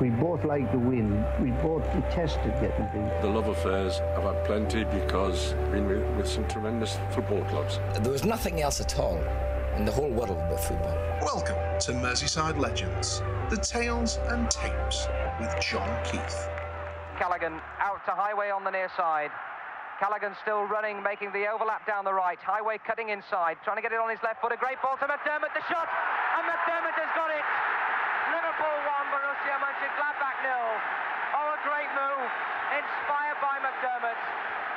We both like to win. We both detested getting beat. The love affairs, I've had plenty because I've been with, with some tremendous football clubs. There was nothing else at all in the whole world but football. Welcome to Merseyside Legends, the tales and tapes with John Keith. Callaghan out to Heighway on the near side. Callaghan still running, making the overlap down the right. Heighway cutting inside, trying to get it on his left foot. A great ball to McDermott, the shot, and McDermott has got it. Liverpool 1, Borussia Mönchengladbach nil. Oh, a great move, inspired by McDermott,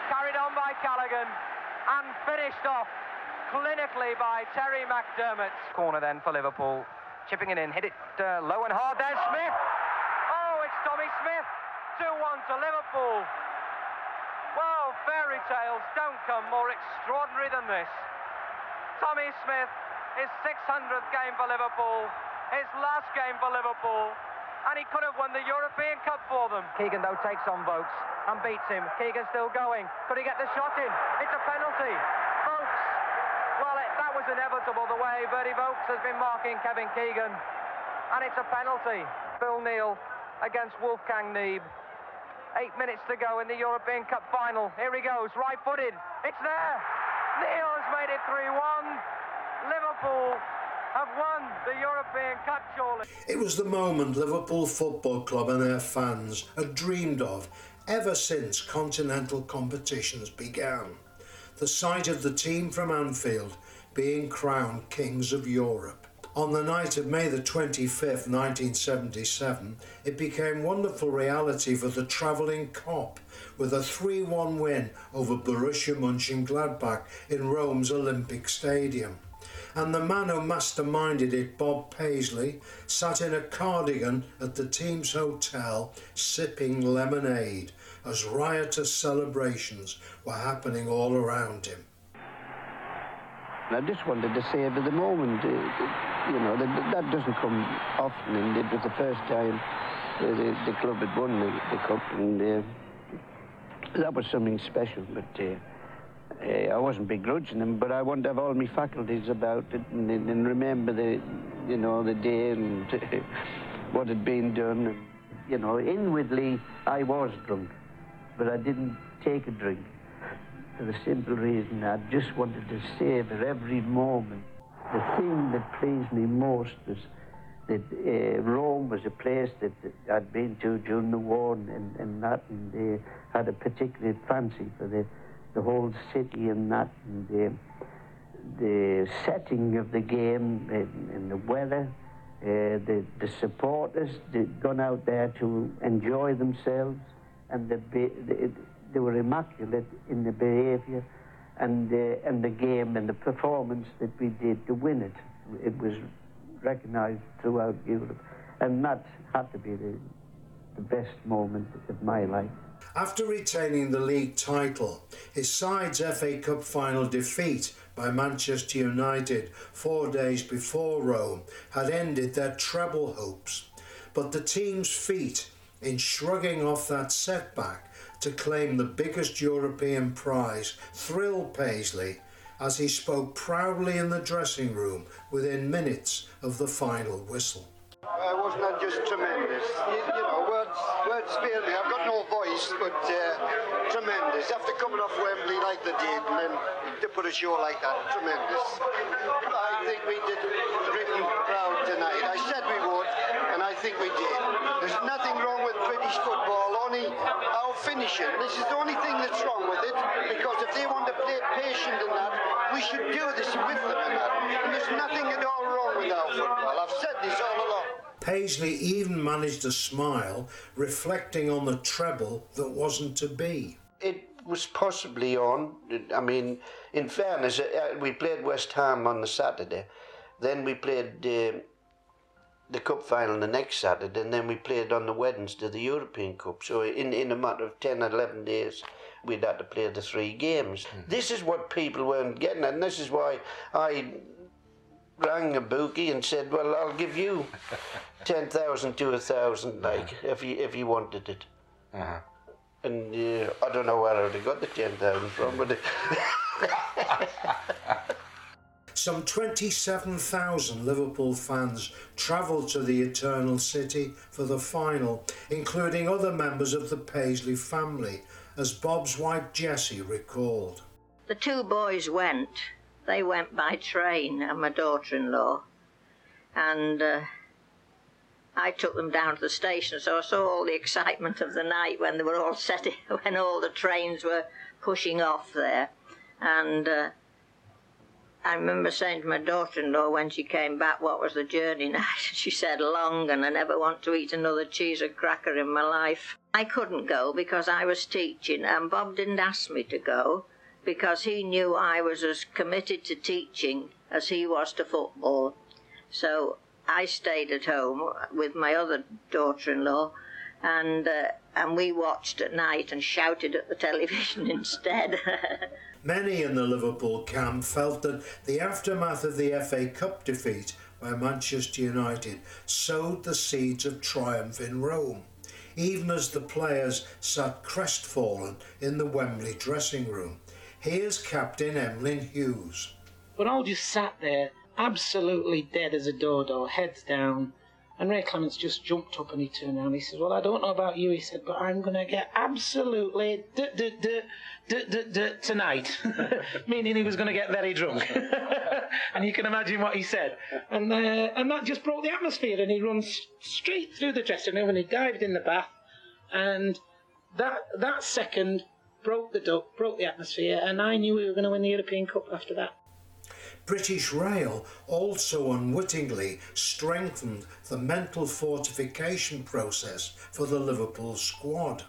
carried on by Callaghan, and finished off clinically by Terry McDermott. Corner then for Liverpool, chipping it in, hit it uh, low and hard. There's Smith. Oh, it's Tommy Smith. 2-1 to Liverpool. Well, fairy tales don't come more extraordinary than this. Tommy Smith, his 600th game for Liverpool, his last game for Liverpool, and he could have won the European Cup for them. Keegan, though, takes on Vogts and beats him. Keegan still going. Could he get the shot in? It's a penalty. Vogts. Well, it, that was inevitable, the way Bertie Vogts has been marking Kevin Keegan. And it's a penalty. Phil Neal against Wolfgang Kneib. Eight minutes to go in the European Cup final. Here he goes, right footed. It's there. Neal has made it 3 1. Liverpool have won the European Cup, surely. It was the moment Liverpool Football Club and their fans had dreamed of ever since continental competitions began. The sight of the team from Anfield being crowned Kings of Europe. On the night of May the 25th, 1977, it became wonderful reality for the travelling Kop with a 3 1 win over Borussia Mönchengladbach in Rome's Olympic Stadium. And the man who masterminded it, Bob Paisley, sat in a cardigan at the team's hotel sipping lemonade as riotous celebrations were happening all around him. I just wanted to say savor the moment. uh, You know, that, that doesn't come often, and it was the first time the, the club had won the, the cup, and uh, that was something special. But uh, uh, I wasn't begrudging them, but I wanted to have all my faculties about it and, and remember the, you know, the day and what had been done. And, you know, inwardly, I was drunk, but I didn't take a drink for the simple reason I just wanted to savor every moment. The thing that pleased me most was that uh, Rome was a place that, that I'd been to during the war and, and that, and they had a particular fancy for the, the whole city and that, and the, the setting of the game and, and the weather. Uh, the, the supporters they'd gone out there to enjoy themselves, and the, be- the, they were immaculate in the behaviour and the, and the game and the performance that we did to win it. It was recognised throughout Europe, and that had to be the, the best moment of my life. After retaining the league title, his side's FA Cup final defeat by Manchester United four days before Rome had ended their treble hopes. But the team's feat in shrugging off that setback to claim the biggest European prize thrilled Paisley as he spoke proudly in the dressing room within minutes of the final whistle. Uh, wasn't that just tremendous? You, you know, words, words fail me. I've got but uh, tremendous. After coming off Wembley like they did, and then to put a show like that, tremendous. I think we did Britain proud tonight. I said we would, and I think we did. There's nothing wrong with British football, only our finishing. This is the only thing that's wrong with it, because if they want to play patient in that, we should do this with them in that. And there's nothing at all wrong with our football. I've said this all along. Paisley even managed a smile, reflecting on the treble that wasn't to be. It was possibly on. I mean, in fairness, uh, we played West Ham on the Saturday, then we played uh, the cup final the next Saturday, and then we played on the Wednesday the European Cup. So in in a matter of ten or eleven days, we'd had to play the three games. This is what people weren't getting, and this is why I rang a bookie and said, "Well, I'll give you ten thousand to a thousand, like if you if you wanted it." And uh, I don't know where I'd got the ten thousand from, but. It, Some 27,000 Liverpool fans travelled to the Eternal City for the final, including other members of the Paisley family, as Bob's wife Jessie recalled. The two boys went. They went by train, and my daughter in law. And uh, I took them down to the station, so I saw all the excitement of the night when they were all set, when all the trains were pushing off there. And uh, I remember saying to my daughter-in-law when she came back, what was the journey night? She said, long, and I never want to eat another cheese and cracker in my life. I couldn't go because I was teaching, and Bob didn't ask me to go because he knew I was as committed to teaching as he was to football. So I stayed at home with my other daughter-in-law, and uh, and we watched at night and shouted at the television instead. Many in the Liverpool camp felt that the aftermath of the FA Cup defeat by Manchester United sowed the seeds of triumph in Rome, even as the players sat crestfallen in the Wembley dressing room. Here's Captain Emlyn Hughes. But all just sat there, absolutely dead as a dodo, heads down, and Ray Clemence just jumped up and he turned around. He said, Well, I don't know about you, he said, but I'm going to get absolutely tonight. Meaning he was going to get very drunk. and you can imagine what he said. And, uh, and that just broke the atmosphere. And he runs straight through the dressing room and he dived in the bath. And that, that second broke the duck, broke the atmosphere. And I knew we were going to win the European Cup after that. British Rail also unwittingly strengthened the mental fortification process for the Liverpool squad.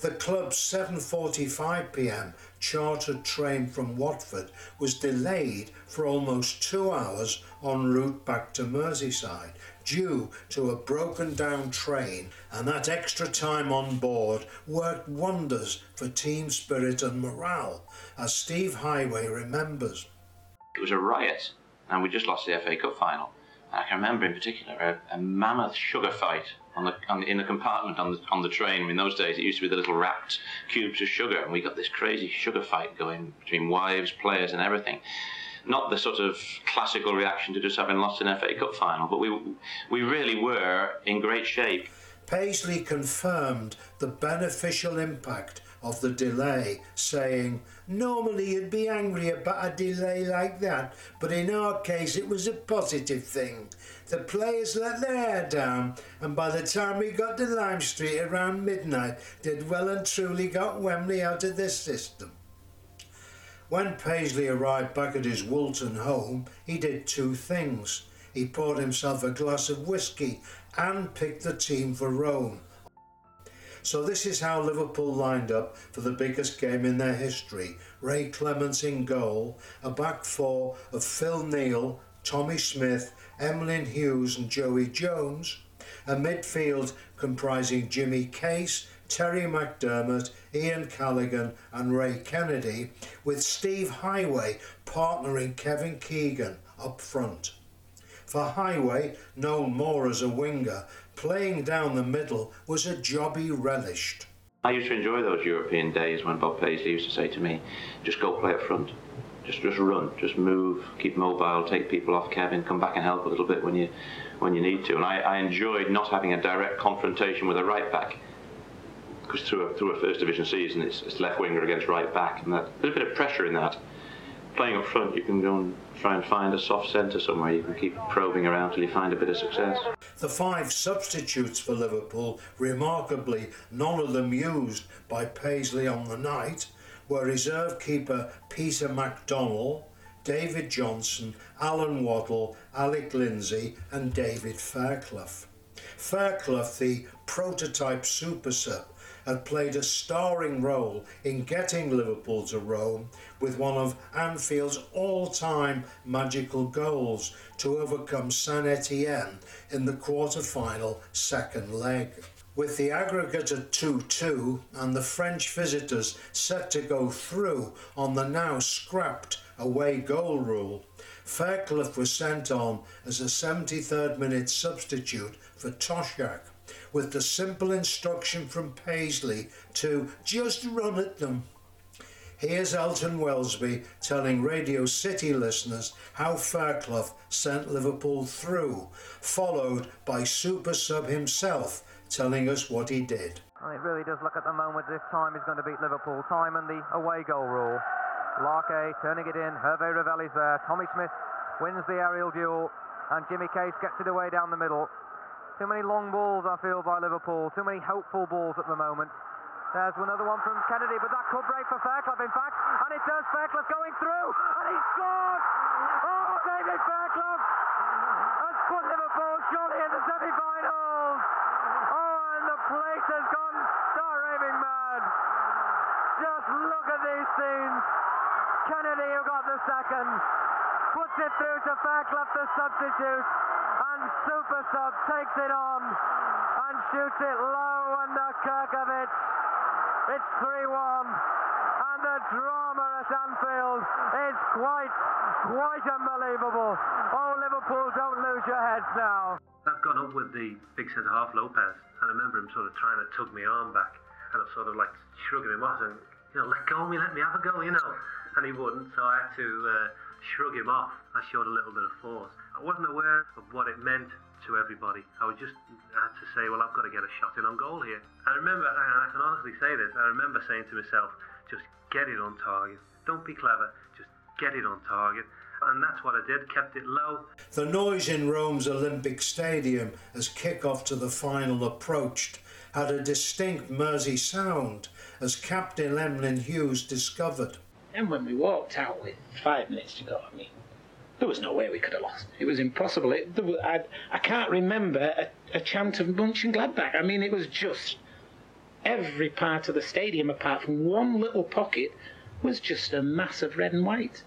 The club's 7:45 p.m. chartered train from Watford was delayed for almost 2 hours en route back to Merseyside due to a broken down train and that extra time on board worked wonders for team spirit and morale as Steve Heighway remembers. It was a riot, and we just lost the FA Cup final. And I can remember in particular a, a mammoth sugar fight on the, on the, in the compartment on the, on the train. In those days, it used to be the little wrapped cubes of sugar, and we got this crazy sugar fight going between wives, players, and everything. Not the sort of classical reaction to just having lost an FA Cup final, but we we really were in great shape. Paisley confirmed the beneficial impact of the delay, saying, Normally you'd be angry about a delay like that, but in our case it was a positive thing. The players let their hair down, and by the time we got to Lime Street around midnight, they'd well and truly got Wembley out of their system. When Paisley arrived back at his Woolton home, he did two things. He poured himself a glass of whisky and picked the team for Rome. So this is how Liverpool lined up for the biggest game in their history. Ray Clemence in goal, a back four of Phil Neal, Tommy Smith, Emlyn Hughes and Joey Jones, a midfield comprising Jimmy Case, Terry McDermott, Ian Callaghan and Ray Kennedy, with Steve Heighway partnering Kevin Keegan up front. For Heighway, known more as a winger, playing down the middle was a job he relished. I used to enjoy those European days when Bob Paisley used to say to me, just go play up front. Just, just run, just move, keep mobile, take people off Kevin, come back and help a little bit when you, when you need to. And I, I enjoyed not having a direct confrontation with a right back because through a, through a first division season, it's, it's left winger against right back, and that, there's a bit of pressure in that. Playing up front, you can go and try and find a soft centre somewhere. You can keep probing around till you find a bit of success. The five substitutes for Liverpool, remarkably none of them used by Paisley on the night, were reserve keeper Peter McDonnell, David Johnson, Alan Waddle, Alec Lindsay, and David Fairclough. Fairclough, the prototype super sub, had played a starring role in getting Liverpool to Rome with one of Anfield's all-time magical goals to overcome Saint Etienne in the quarter-final second leg. With the aggregate at 2-2 and the French visitors set to go through on the now scrapped away goal rule, Fairclough was sent on as a 73rd minute substitute for Toshack with the simple instruction from Paisley to just run at them. Here's Elton Welsby telling Radio City listeners how Fairclough sent Liverpool through, followed by Super Sub himself telling us what he did. It really does look at the moment this time is going to beat Liverpool. Time and the away goal rule. Larqué turning it in. Hervé Revelli's there. Tommy Smith wins the aerial duel. And Jimmy Case gets it away down the middle. Too many long balls, I feel, by Liverpool. Too many hopeful balls at the moment. There's another one from Kennedy, but that could break for Fairclough, in fact. And it does. Fairclough going through. And he scores! Oh, David Fairclough has put Liverpool surely in the semi-finals. Oh, and the place has gone star raving mad. Just look at these scenes. Kennedy, who got the second, puts it through to Fairclough, the substitute. Super Sub takes it on and shoots it low under Curkovic. It's 3 1. And the drama at Anfield is quite, quite unbelievable. Oh, Liverpool, don't lose your heads now. I've gone up with the big centre half Lopez, and I remember him sort of trying to tug my arm back, and I sort of like shrugging him off, and you know, let go of me, let me have a go, you know. And he wouldn't, so I had to uh, shrug him off. I showed a little bit of force. I wasn't aware of what it meant to everybody. I was just I had to say, well, I've got to get a shot in on goal here. I remember, and I can honestly say this, I remember saying to myself, just get it on target. Don't be clever, just get it on target. And that's what I did, kept it low. The noise in Rome's Olympic Stadium as kick-off to the final approached had a distinct Mersey sound, as Captain Emlyn Hughes discovered. And when we walked out with five minutes to go, I mean, there was no way we could have lost. It was impossible. It, was, I, I, can't remember a, a chant of Mönchengladbach. I mean, it was just every part of the stadium, apart from one little pocket, was just a mass of red and white.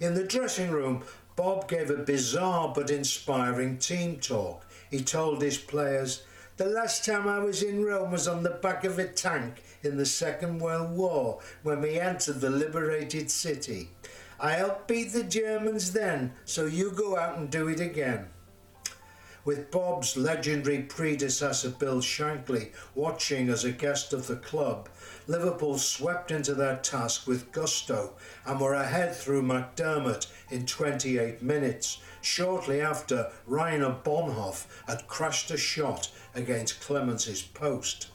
In the dressing room, Bob gave a bizarre but inspiring team talk. He told his players, The last time I was in Rome was on the back of a tank in the Second World War when we entered the liberated city. I helped beat the Germans then, so you go out and do it again. With Bob's legendary predecessor Bill Shankly watching as a guest of the club, Liverpool swept into their task with gusto and were ahead through McDermott in 28 minutes, shortly after Rainer Bonhof had crashed a shot against Clemence's post.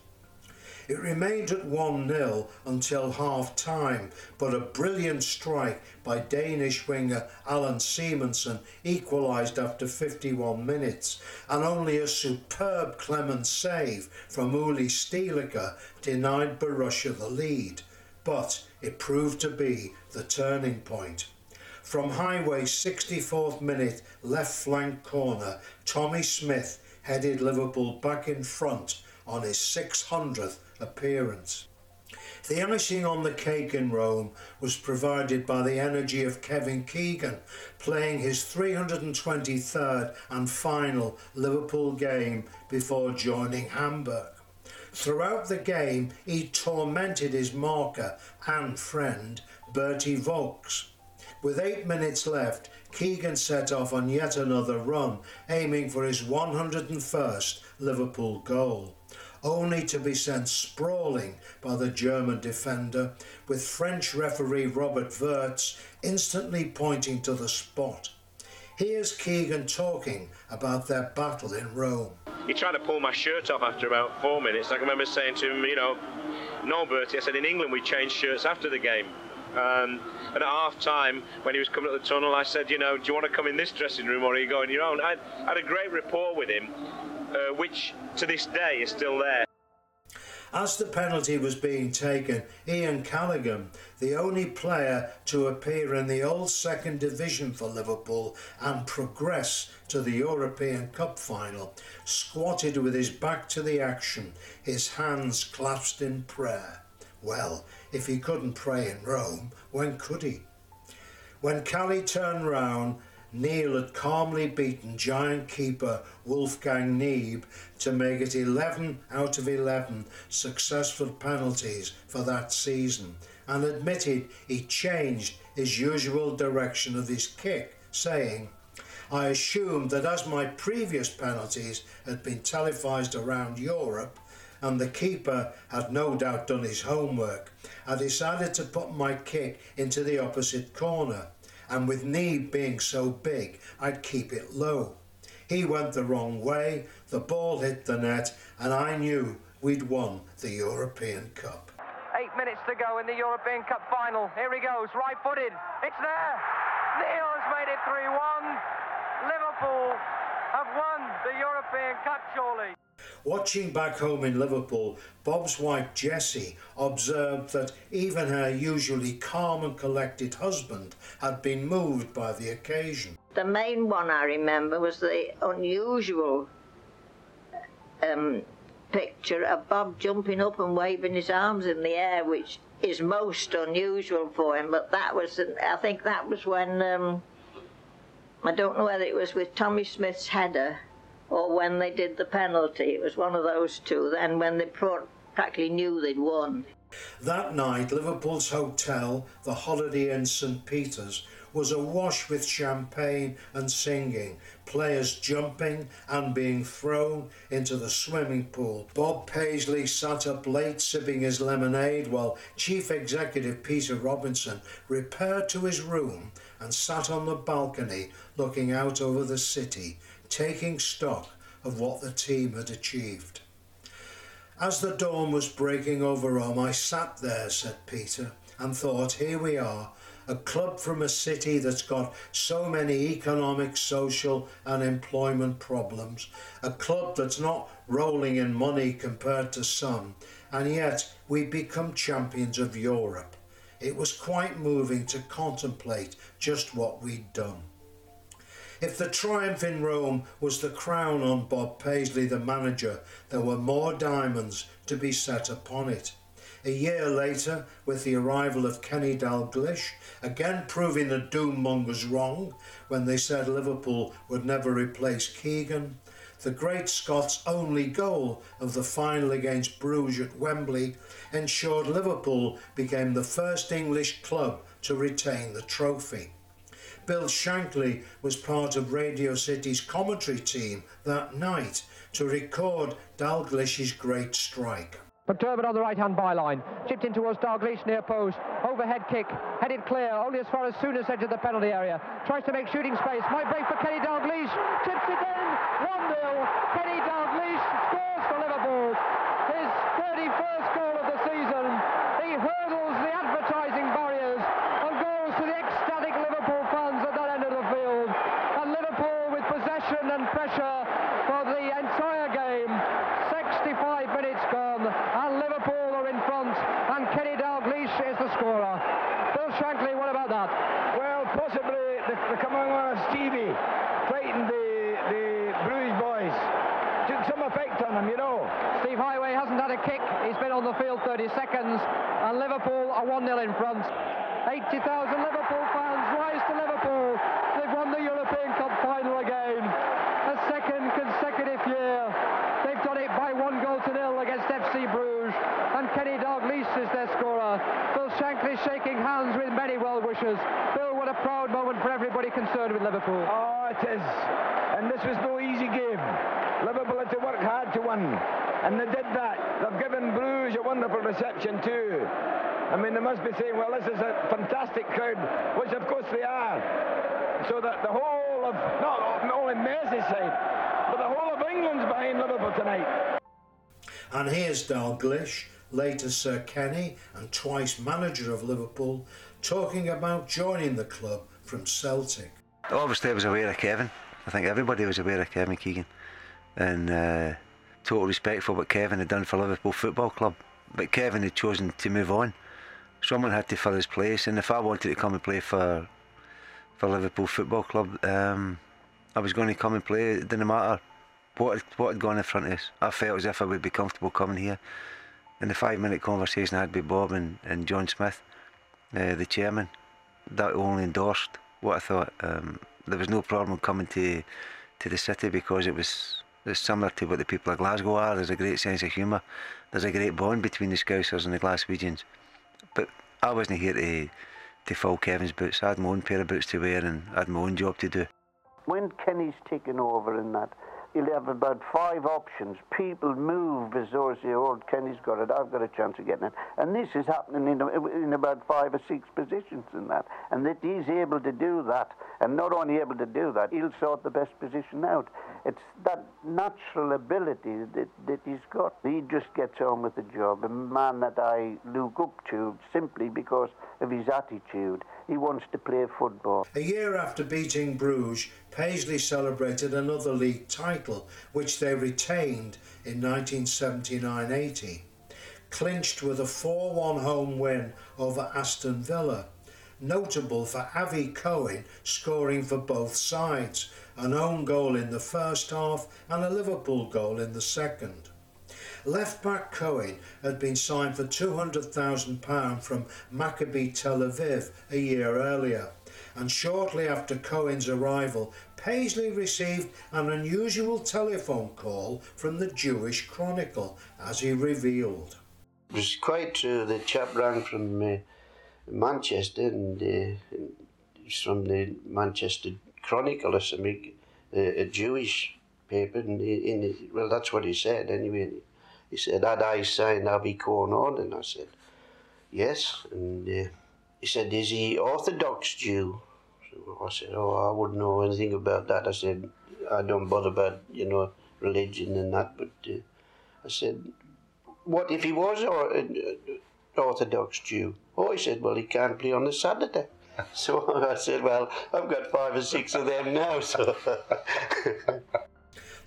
It remained at 1 0 until half time, but a brilliant strike by Danish winger Allan Simonsen equalised after 51 minutes, and only a superb Clemence save from Uli Stielike denied Borussia the lead. But it proved to be the turning point. From Heighway's 64th minute left flank corner, Tommy Smith headed Liverpool back in front on his 600th appearance. The icing on the cake in Rome was provided by the energy of Kevin Keegan, playing his 323rd and final Liverpool game before joining Hamburg. Throughout the game, he tormented his marker and friend, Bertie Vogts. With eight minutes left, Keegan set off on yet another run, aiming for his 101st Liverpool goal only to be sent sprawling by the German defender, with French referee Robert Wurtz instantly pointing to the spot. Here's Keegan talking about their battle in Rome. He tried to pull my shirt off after about four minutes. I remember saying to him, you know, no, Bertie, I said, in England we change shirts after the game. Um, and at half time, when he was coming up the tunnel, I said, you know, do you want to come in this dressing room or are you going your own? I had a great rapport with him uh, which to this day is still there. As the penalty was being taken, Ian Callaghan, the only player to appear in the old second division for Liverpool and progress to the European Cup final, squatted with his back to the action, his hands clasped in prayer. Well, if he couldn't pray in Rome, when could he? When Cally turned round, Neal had calmly beaten giant keeper Wolfgang Kneib to make it 11 out of 11 successful penalties for that season and admitted he changed his usual direction of his kick, saying, I assumed that as my previous penalties had been televised around Europe, and the keeper had no doubt done his homework, I decided to put my kick into the opposite corner, and with Kneib being so big, I'd keep it low. He went the wrong way, the ball hit the net, and I knew we'd won the European Cup. Eight minutes to go in the European Cup final. Here he goes, right footed. It's there. Neal has made it 3 1. Liverpool have won the European Cup, surely. Watching back home in Liverpool, Bob's wife Jessie observed that even her usually calm and collected husband had been moved by the occasion. The main one I remember was the unusual um, picture of Bob jumping up and waving his arms in the air, which is most unusual for him. But that was, I think that was when, um, I don't know whether it was with Tommy Smith's header or when they did the penalty. It was one of those two. Then when they practically knew they'd won. That night, Liverpool's hotel, the Holiday Inn St Peter's, was awash with champagne and singing, players jumping and being thrown into the swimming pool. Bob Paisley sat up late sipping his lemonade while Chief Executive Peter Robinson repaired to his room and sat on the balcony looking out over the city, taking stock of what the team had achieved. As the dawn was breaking over Rome, I sat there, said Peter, and thought, here we are, a club from a city that's got so many economic, social, and employment problems, a club that's not rolling in money compared to some, and yet we become champions of Europe. It was quite moving to contemplate just what we'd done. If the triumph in Rome was the crown on Bob Paisley, the manager, there were more diamonds to be set upon it. A year later, with the arrival of Kenny Dalglish, again proving the doom mongers wrong when they said Liverpool would never replace Keegan, the great Scots' only goal of the final against Bruges at Wembley ensured Liverpool became the first English club to retain the trophy. Bill Shankly was part of Radio City's commentary team that night to record Dalglish's great strike. McDermott on the right-hand byline. Chipped in towards Dalglish near post. Overhead kick. Headed clear. Only as far as Souness entered the penalty area. Tries to make shooting space. Might break for Kenny Dalglish. Chips it in. 1-0. Kenny Dalglish scores for Liverpool. His 31st goal of the season. He hurdles the advertising barriers and goes to the ecstatic Liverpool fans at that end of the field. And Liverpool with possession and pressure for the entire game. 65 minutes gone and Liverpool are in front and Kenny Dalglish is the scorer. Bill Shankly, what about that? Well, possibly the, the coming on of Stevie frightened the, the Bruges boys. Took some effect on them, you know. Steve Heighway hasn't had a kick. He's been on the field 30 seconds and Liverpool are 1-0 in front. 80,000 Liverpool fans rise to Liverpool. They've won the European Cup final again. A second consecutive year. They've done it by one goal to nil against FC Bruges. And Kenny Dalglish is their scorer. Bill Shankly shaking hands with many well-wishers. Bill, what a proud moment for everybody concerned with Liverpool. Oh, it is. And this was no easy game. Liverpool had to work hard to win. And they did that. They've given Bruges a wonderful reception too. I mean, they must be saying, well, this is a fantastic crowd, which of course they are. So that the whole of, not only Merseyside, but the whole of England's behind Liverpool tonight. And here's Dalglish, later Sir Kenny and twice manager of Liverpool, talking about joining the club from Celtic. Obviously, I was aware of Kevin. I think everybody was aware of Kevin Keegan. And uh, total respect for what Kevin had done for Liverpool Football Club. But Kevin had chosen to move on. Someone had to fill his place, and if I wanted to come and play for for Liverpool Football Club, um, I was going to come and play. It didn't matter what what had gone in front of us. I felt as if I would be comfortable coming here. In the five minute conversation I had with Bob and, and John Smith, uh, the chairman, that only endorsed what I thought. Um, there was no problem coming to to the city because it was it's similar to what the people of Glasgow are. There's a great sense of humour. There's a great bond between the Scousers and the Glaswegians. But I wasn't here to to fill Kevin's boots. I had my own pair of boots to wear and I had my own job to do. When Kenny's taken over in that, he'll have about five options. People move say, oh, Kenny's got it, I've got a chance of getting it. And this is happening in, in about five or six positions in that. And that he's able to do that. And not only able to do that, he'll sort the best position out. It's that natural ability that, that he's got. He just gets on with the job. A man that I look up to simply because of his attitude. He wants to play football. A year after beating Bruges, Paisley celebrated another league title, which they retained in 1979 80, clinched with a 4 1 home win over Aston Villa. Notable for Avi Cohen scoring for both sides, an own goal in the first half and a Liverpool goal in the second. Left back Cohen had been signed for £200,000 from Maccabi Tel Aviv a year earlier, and shortly after Cohen's arrival, Paisley received an unusual telephone call from the Jewish Chronicle, as he revealed. It was quite true. The chap rang from uh, Manchester, and uh, from the Manchester Chronicle or something, uh, a Jewish paper, and in, well, that's what he said anyway. He said, had I signed Avi on? And I said, yes. And uh, he said, is he Orthodox Jew? So I said, oh, I wouldn't know anything about that. I said, I don't bother about, you know, religion and that. But uh, I said, what if he was or, uh, Orthodox Jew? Oh, he said, well, he can't play on the Saturday. So I said, well, I've got five or six of them now. So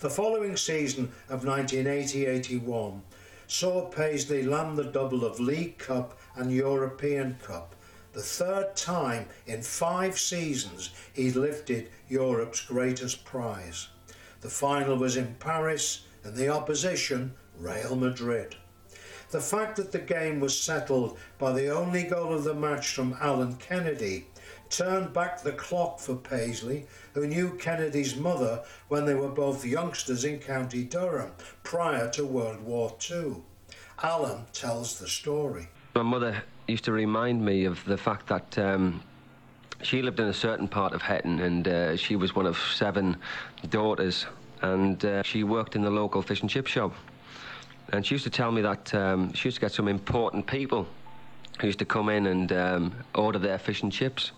The following season of 1980-81 saw Paisley land the double of League Cup and European Cup, the third time in five seasons he lifted Europe's greatest prize. The final was in Paris and the opposition, Real Madrid. The fact that the game was settled by the only goal of the match from Alan Kennedy turned back the clock for Paisley, who knew Kennedy's mother when they were both youngsters in County Durham prior to World War II. Alan tells the story. My mother used to remind me of the fact that um, she lived in a certain part of Hetton and uh, she was one of seven daughters and uh, she worked in the local fish and chip shop. And she used to tell me that um, she used to get some important people who used to come in and um, order their fish and chips.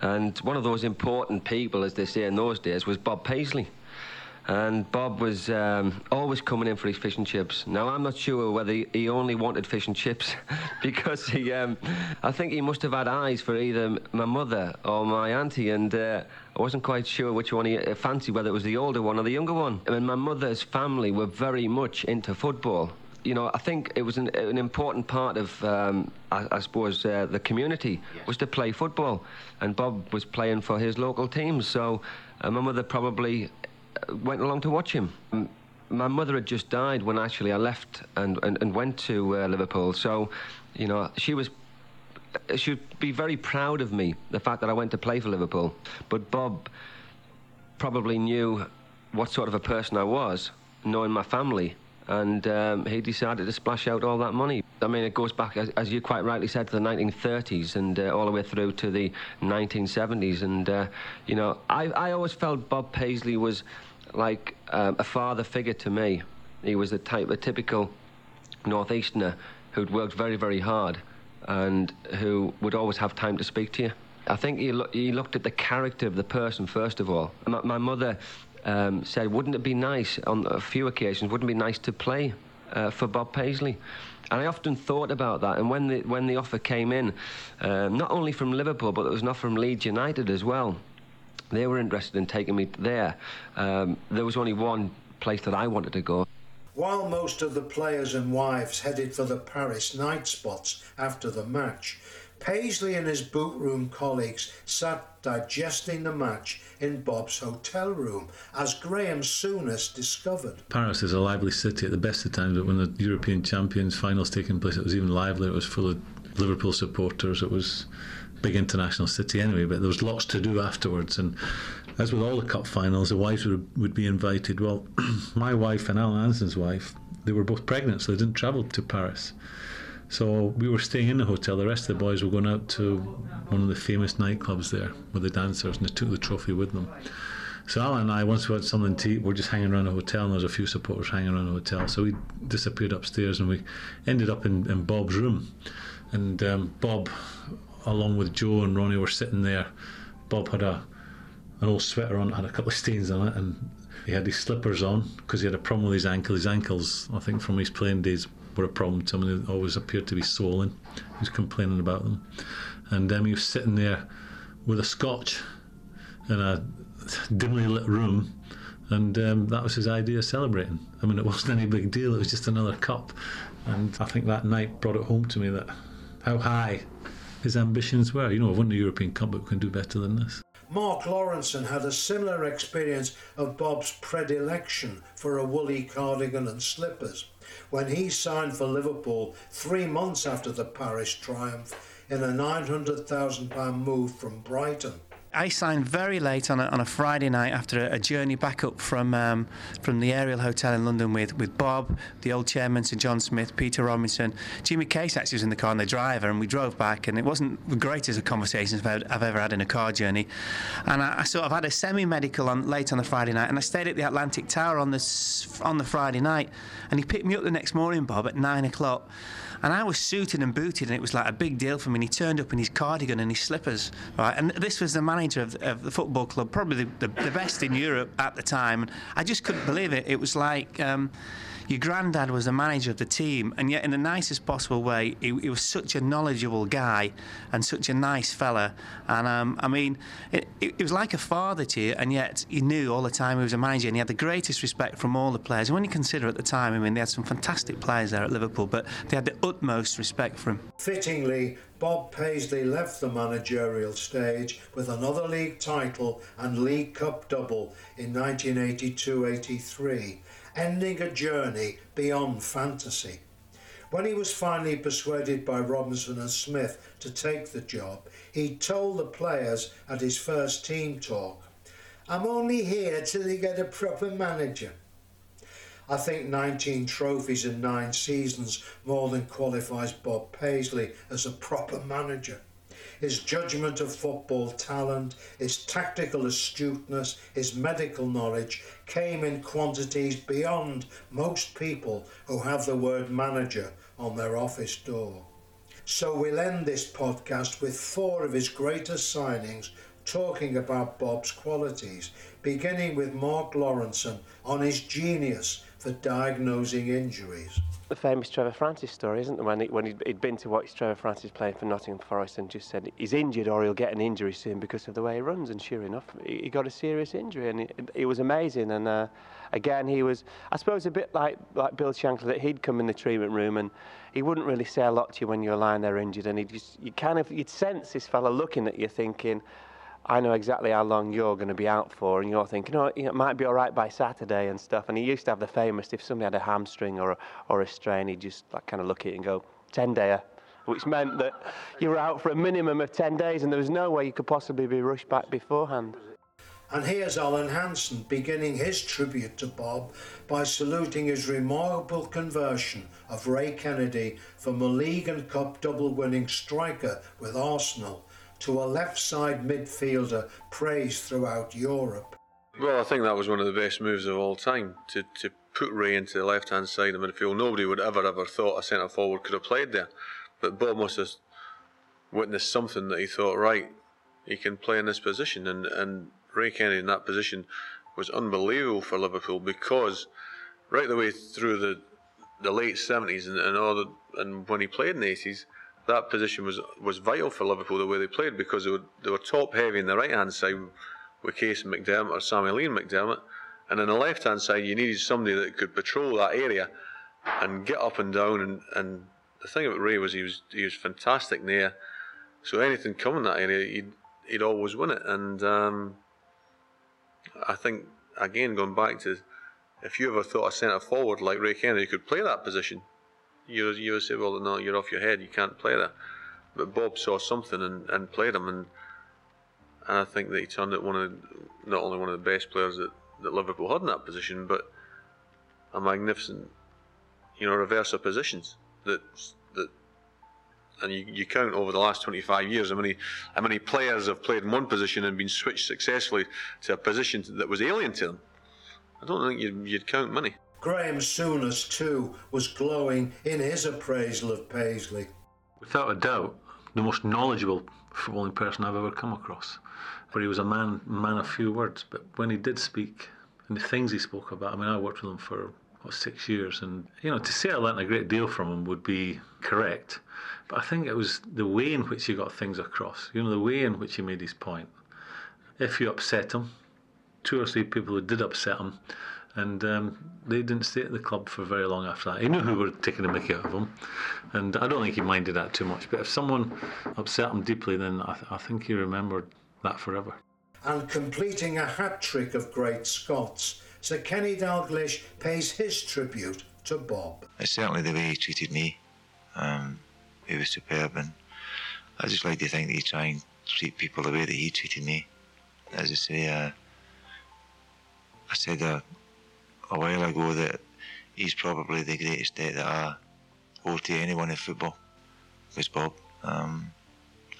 And one of those important people, as they say in those days, was Bob Paisley. And Bob was um, always coming in for his fish and chips. Now, I'm not sure whether he only wanted fish and chips because he, um, I think he must have had eyes for either my mother or my auntie, and uh, I wasn't quite sure which one he fancied, whether it was the older one or the younger one. I mean, my mother's family were very much into football you know, I think it was an, an important part of, um, I, I, suppose, uh, the community yes. was to play football, and Bob was playing for his local teams. So uh, my mother probably uh, went along to watch him. My mother had just died when actually I left and, and, and went to uh, Liverpool. So, you know, she was she'd be very proud of me, the fact that I went to play for Liverpool. But Bob probably knew what sort of a person I was, knowing my family and um, he decided to splash out all that money. I mean, it goes back, as, as you quite rightly said, to the 1930s and uh, all the way through to the 1970s. And, uh, you know, I, I always felt Bob Paisley was like um, a father figure to me. He was a type, a typical northeasterner who'd worked very, very hard and who would always have time to speak to you. I think he, lo- he looked at the character of the person first of all. My, my mother um, said, wouldn't it be nice, on a few occasions, wouldn't it be nice to play uh, for Bob Paisley? And I often thought about that. And when the, when the offer came in, um, not only from Liverpool, but there was an offer from Leeds United as well. They were interested in taking me there. Um, there was only one place that I wanted to go. While most of the players and wives headed for the Paris night spots after the match, Paisley and his boot room colleagues sat digesting the match in Bob's hotel room, as Graeme Souness discovered. Paris is a lively city at the best of times, but when the European Champions finals taking place, it was even livelier. It was full of Liverpool supporters. It was big international city anyway, but there was lots to do afterwards. And as with all the cup finals, the wives would, would be invited. Well, my wife and Alan Hansen's wife, they were both pregnant, so they didn't travel to Paris. So we were staying in the hotel. The rest of the boys were going out to one of the famous nightclubs there with the dancers, and they took the trophy with them. So Alan and I, once we had something to eat, we're just hanging around the hotel, and there was a few supporters hanging around the hotel. So we disappeared upstairs, and we ended up in, in Bob's room. And um, Bob, along with Joe and Ronnie, were sitting there. Bob had a an old sweater on, had a couple of stains on it, and he had his slippers on because he had a problem with his ankle. His ankles, I think, from his playing days, were a problem to him, they always appeared to be swollen. He was complaining about them, and um, he was sitting there with a scotch in a dimly lit room, and um, that was his idea of celebrating. I mean, it wasn't any big deal; it was just another cup, and I think that night brought it home to me that how high his ambitions were. You know, I've won the European Cup, but we can do better than this. Mark Lawrenson had a similar experience of Bob's predilection for a woolly cardigan and slippers when he signed for Liverpool three months after the Paris triumph in a £900,000 move from Brighton. I signed very late on a, on a Friday night after a, a journey back up from um, from the Ariel Hotel in London with, with Bob, the old chairman, Sir John Smith, Peter Robinson. Jimmy Case actually was in the car and the driver, and we drove back, and it wasn't the greatest of conversations I've, I've ever had in a car journey. And I, I sort of had a semi-medical on late on the Friday night, and I stayed at the Atlantic Tower on the on the Friday night, and he picked me up the next morning, Bob, at nine o'clock. And I was suited and booted, and it was like a big deal for me. And he turned up in his cardigan and his slippers, right? And this was the manager of, of the football club, probably the, the, the, best in Europe at the time. And I just couldn't believe it. It was like. Um, your granddad was the manager of the team, and yet in the nicest possible way, he, he was such a knowledgeable guy and such a nice fella. And um, I mean, it, it, it, was like a father to you, and yet you knew all the time he was a manager, and he had the greatest respect from all the players. And when you consider at the time, I mean, they had some fantastic players there at Liverpool, but they had the utmost respect for him. Fittingly, Bob Paisley left the managerial stage with another league title and League Cup double in 1982 83 ending a journey beyond fantasy. When he was finally persuaded by Robinson and Smith to take the job, he told the players at his first team talk, I'm only here till you get a proper manager. I think 19 trophies in nine seasons more than qualifies Bob Paisley as a proper manager his judgment of football talent, his tactical astuteness, his medical knowledge came in quantities beyond most people who have the word manager on their office door. So we'll end this podcast with four of his greatest signings talking about Bob's qualities, beginning with Mark Lawrenson on his genius for diagnosing injuries the famous Trevor Francis story, isn't there? When, he, when he'd, been to watch Trevor Francis playing for Nottingham Forest and just said he's injured or he'll get an injury soon because of the way he runs. And sure enough, he, got a serious injury, and it, it was amazing. And uh, again, he was, I suppose, a bit like like Bill Shankly that he'd come in the treatment room and he wouldn't really say a lot to you when you were lying there injured, and he just you kind of you'd sense this fella looking at you, thinking. I know exactly how long you're going to be out for, and you're thinking, oh, it might be all right by Saturday and stuff. And he used to have the famous, if somebody had a hamstring or a, or a strain, he'd just like kind of look at it and go, 10 dayer, which meant that you were out for a minimum of 10 days, and there was no way you could possibly be rushed back beforehand. And here's Alan Hansen beginning his tribute to Bob by saluting his remarkable conversion of Ray Kennedy from a League and Cup double winning striker with Arsenal to a left side midfielder praised throughout Europe. Well, I think that was one of the best moves of all time to, to put Ray into the left hand side of midfield. Nobody would ever, ever thought a centre forward could have played there. But Bob must have witnessed something that he thought, right, he can play in this position. And, and Ray Kennedy in that position was unbelievable for Liverpool because right the way through the the late 70s and, and all the, and when he played in the 80s, that position was was vital for Liverpool the way they played because they were they were top heavy in the right hand side with Case McDermott or Samuel Ian McDermott, and on the left hand side you needed somebody that could patrol that area and get up and down. And, and the thing about Ray was he was he was fantastic there, so anything coming that area he'd he'd always win it. And um, I think again going back to if you ever thought a centre forward like Ray Kennedy could play that position you you would say, well, no, you're off your head, you can't play that. But Bob saw something and, and played him, and and I think that he turned it one of not only one of the best players that, that Liverpool had in that position, but a magnificent, you know, reverse of positions that that and you, you count over the last 25 years how many how many players have played in one position and been switched successfully to a position that was alien to them. I don't think you'd, you'd count many. Graeme Souness, too, was glowing in his appraisal of Paisley. Without a doubt, the most knowledgeable footballing person I've ever come across. Where he was a man, man of few words, but when he did speak and the things he spoke about, I mean, I worked with him for what, six years, and you know, to say I learned a great deal from him would be correct, but I think it was the way in which he got things across. You know, the way in which he made his point. If you upset him, two or three people who did upset him, and um, they didn't stay at the club for very long after that. He knew who were taking the mickey out of him, and I don't think he minded that too much. But if someone upset him deeply, then I, th- I think he remembered that forever. And completing a hat trick of great Scots, Sir Kenny Dalglish pays his tribute to Bob. It's certainly the way he treated me. Um, he was superb, and I just like to think that he try and treat people the way that he treated me. As I say, uh, I said uh, a while ago that he's probably the greatest debt that I owe to anyone in football. Was Bob. Um,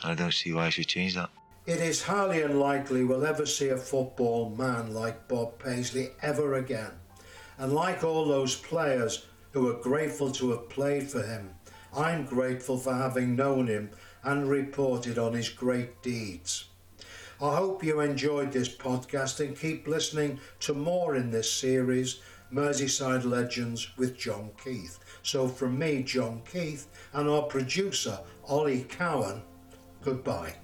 I don't see why I should change that. It is highly unlikely we'll ever see a football man like Bob Paisley ever again. And like all those players who are grateful to have played for him, I'm grateful for having known him and reported on his great deeds. I hope you enjoyed this podcast and keep listening to more in this series, Merseyside Legends with John Keith. So, from me, John Keith, and our producer, Ollie Cowan, goodbye.